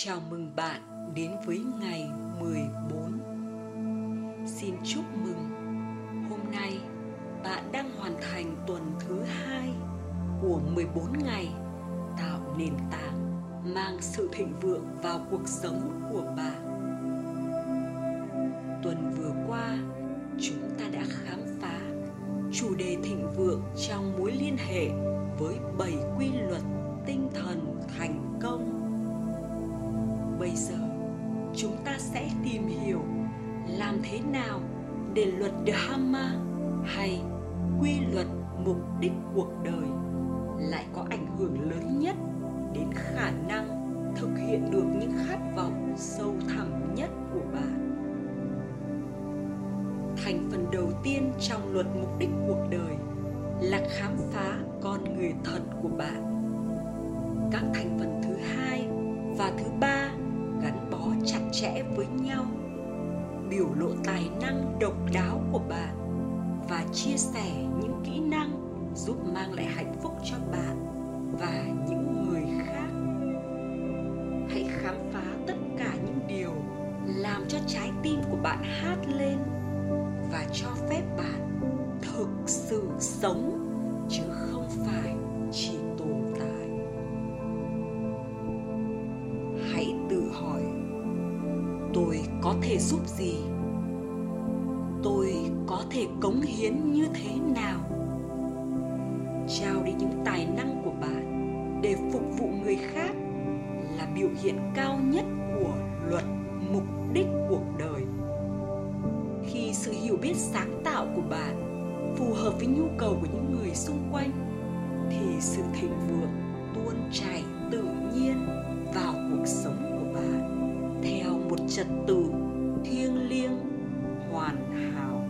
Chào mừng bạn đến với ngày 14. Xin chúc mừng hôm nay bạn đang hoàn thành tuần thứ hai của 14 ngày tạo nền tảng mang sự thịnh vượng vào cuộc sống của bạn. Tuần vừa qua, chúng ta đã khám phá chủ đề thịnh vượng trong mối liên hệ với bảy quy luật bây giờ, chúng ta sẽ tìm hiểu làm thế nào để luật Dhamma hay quy luật mục đích cuộc đời lại có ảnh hưởng lớn nhất đến khả năng thực hiện được những khát vọng sâu thẳm nhất của bạn. Thành phần đầu tiên trong luật mục đích cuộc đời là khám phá con người thật của bạn. Các thành phần thứ hai và thứ ba chẽ với nhau, biểu lộ tài năng độc đáo của bạn và chia sẻ những kỹ năng giúp mang lại hạnh phúc cho bạn và những người khác. Hãy khám phá tất cả những điều làm cho trái tim của bạn hát lên và cho phép bạn thực sự sống chứ không phải tôi có thể giúp gì? Tôi có thể cống hiến như thế nào? Trao đi những tài năng của bạn để phục vụ người khác là biểu hiện cao nhất của luật mục đích cuộc đời. Khi sự hiểu biết sáng tạo của bạn phù hợp với nhu cầu của những người xung quanh, thì sự thịnh vượng, tuôn chảy tự nhiên vào cuộc sống trật tự thiêng liêng, hoàn hảo.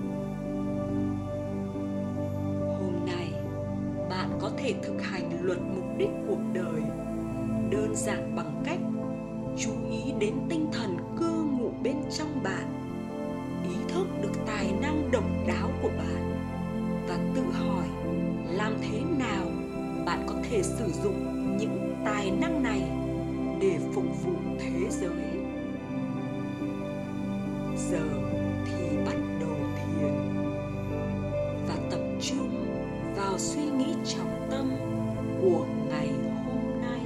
Hôm nay, bạn có thể thực hành luật mục đích cuộc đời đơn giản bằng cách chú ý đến tinh thần cư ngụ bên trong bạn, ý thức được tài năng độc đáo của bạn và tự hỏi làm thế nào bạn có thể sử dụng những tài năng này để phục vụ thế giới giờ thì bắt đầu thiền. Và tập trung vào suy nghĩ trọng tâm của ngày hôm nay.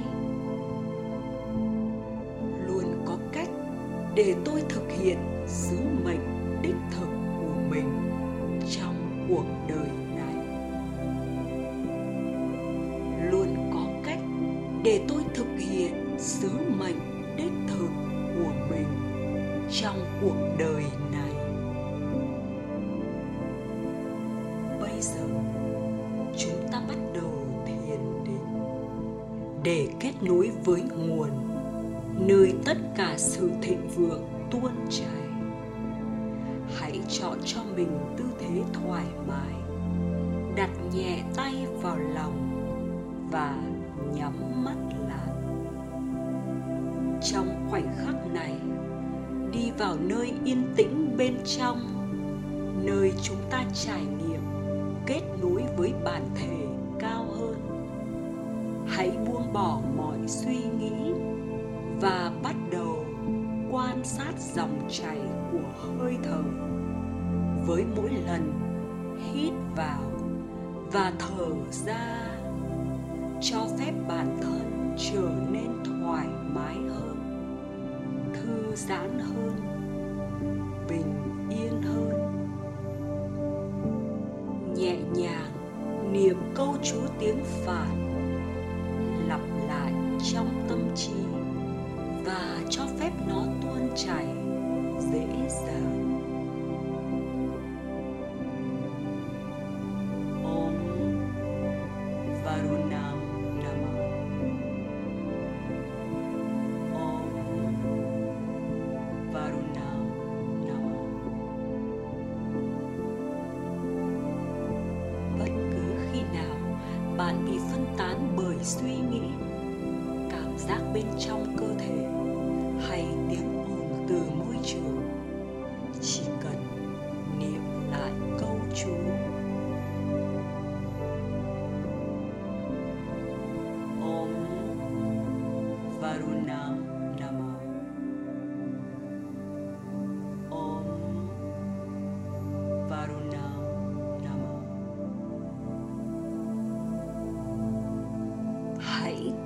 Luôn có cách để tôi thực hiện sứ mệnh đích thực của mình trong cuộc đời. Trong cuộc đời này. Bây giờ, chúng ta bắt đầu thiền định để kết nối với nguồn nơi tất cả sự thịnh vượng tuôn chảy. Hãy chọn cho mình tư thế thoải mái, đặt nhẹ tay vào lòng và nhắm mắt lại. Trong khoảnh khắc này vào nơi yên tĩnh bên trong, nơi chúng ta trải nghiệm, kết nối với bản thể cao hơn. Hãy buông bỏ mọi suy nghĩ và bắt đầu quan sát dòng chảy của hơi thở với mỗi lần hít vào và thở ra cho phép bản thân trở nên thoải mái hơn thư giãn hơn, bình yên hơn. Nhẹ nhàng niệm câu chú tiếng phạn lặp lại trong tâm trí và cho phép nó tuôn chảy dễ dàng. Suy nghĩ cảm giác bên trong cơ thể.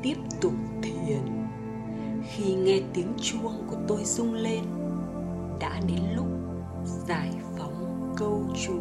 tiếp tục thiền. Khi nghe tiếng chuông của tôi rung lên, đã đến lúc giải phóng câu chú.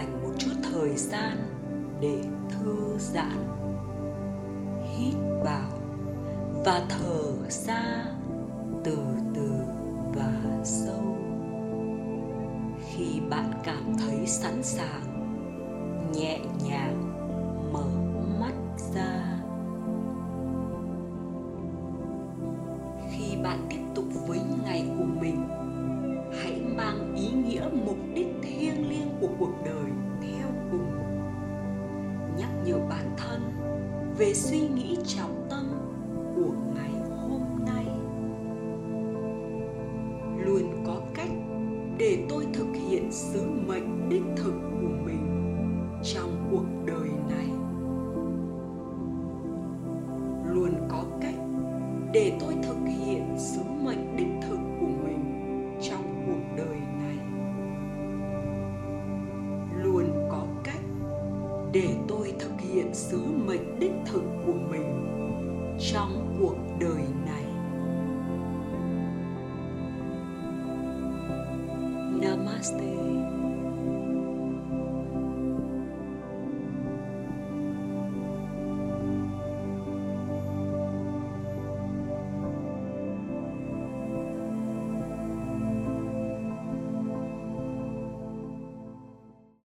Dành một chút thời gian để thư giãn, hít vào và thở ra từ từ và sâu. Khi bạn cảm thấy sẵn sàng, nhẹ nhàng cuộc đời theo cùng nhắc nhở bản thân về suy nghĩ trọng tâm của ngày hôm nay. Luôn có cách để tôi thực hiện sứ mệnh đích thực của mình trong cuộc đời này. Luôn có cách để tôi để tôi thực hiện sứ mệnh đích thực của mình trong cuộc đời này. Namaste.